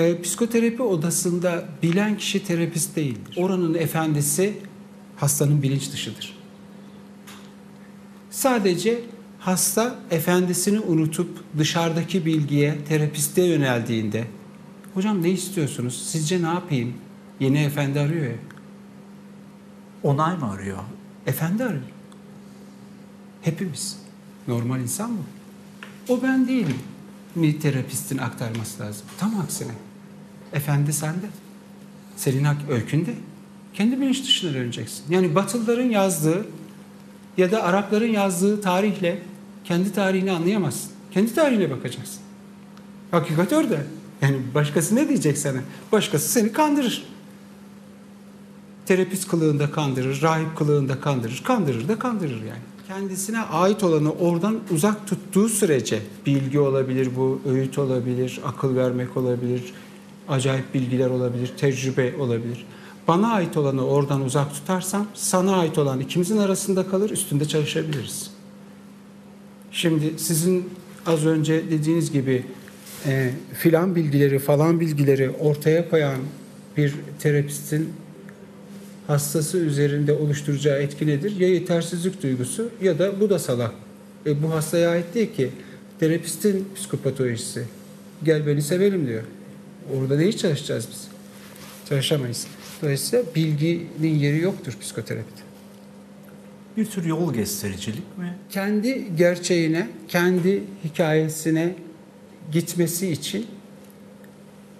E, psikoterapi odasında bilen kişi terapist değildir. Oranın efendisi hastanın bilinç dışıdır. Sadece hasta efendisini unutup dışarıdaki bilgiye, terapiste yöneldiğinde hocam ne istiyorsunuz? Sizce ne yapayım? Yeni efendi arıyor ya. Onay mı arıyor? Efendi arıyor. Hepimiz. Normal insan bu. O ben değilim. Mi terapistin aktarması lazım. Tam aksine. Efendi sende. Senin hak öykünde. Kendi bilinç dışına döneceksin. Yani Batılıların yazdığı ya da Arapların yazdığı tarihle kendi tarihini anlayamazsın. Kendi tarihine bakacaksın. Hakikat orada. Yani başkası ne diyecek sana? Başkası seni kandırır. Terapist kılığında kandırır, rahip kılığında kandırır, kandırır da kandırır yani. Kendisine ait olanı oradan uzak tuttuğu sürece bilgi olabilir bu, öğüt olabilir, akıl vermek olabilir, acayip bilgiler olabilir, tecrübe olabilir. Bana ait olanı oradan uzak tutarsam sana ait olan ikimizin arasında kalır, üstünde çalışabiliriz. Şimdi sizin az önce dediğiniz gibi e, filan bilgileri falan bilgileri ortaya koyan bir terapistin hastası üzerinde oluşturacağı etki nedir? Ya yetersizlik duygusu ya da bu da salak. E, bu hastaya ait değil ki. Terapistin psikopatolojisi. Gel beni sevelim diyor. Orada neyi çalışacağız biz? Çalışamayız. Dolayısıyla bilginin yeri yoktur psikoterapide. Bir tür yol göstericilik mi? kendi gerçeğine, kendi hikayesine gitmesi için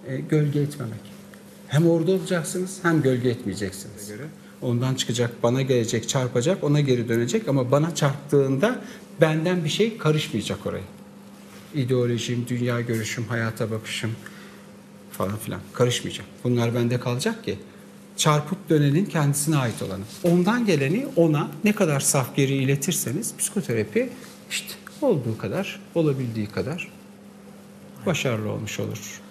e, gölge etmemek. Hem orada olacaksınız hem gölge etmeyeceksiniz. Göre. Ondan çıkacak, bana gelecek, çarpacak, ona geri dönecek ama bana çarptığında benden bir şey karışmayacak oraya. İdeolojim, dünya görüşüm, hayata bakışım falan filan karışmayacak. Bunlar bende kalacak ki çarpıp dönenin kendisine ait olanı. Ondan geleni ona ne kadar saf geri iletirseniz psikoterapi işte olduğu kadar, olabildiği kadar başarılı olmuş olur.